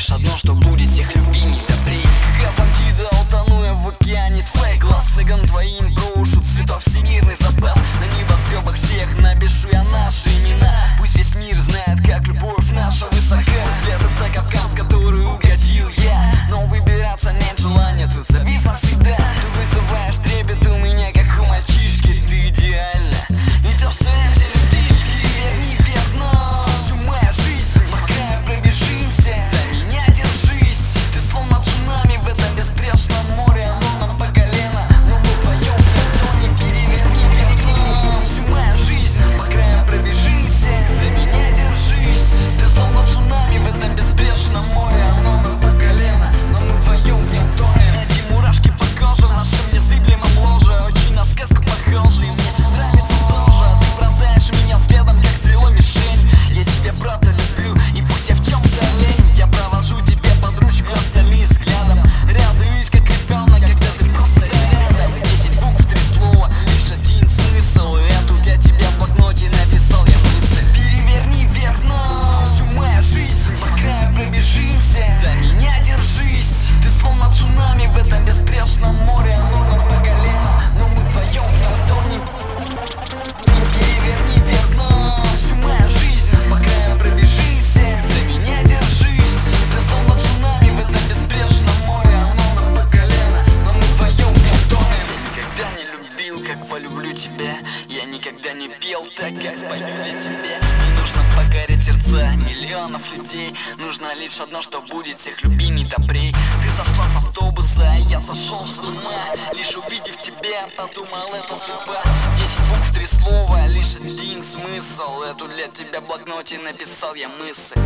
σαν τον στον люблю тебя. Я никогда не пел так, как спою для тебя Не нужно покорить сердца миллионов людей. Нужно лишь одно, что будет всех любимей добрей. Ты сошла с автобуса, я сошел с ума. Лишь увидев тебя, подумал это судьба. Десять букв, три слова, лишь один смысл. Эту для тебя блокноте написал я мысль.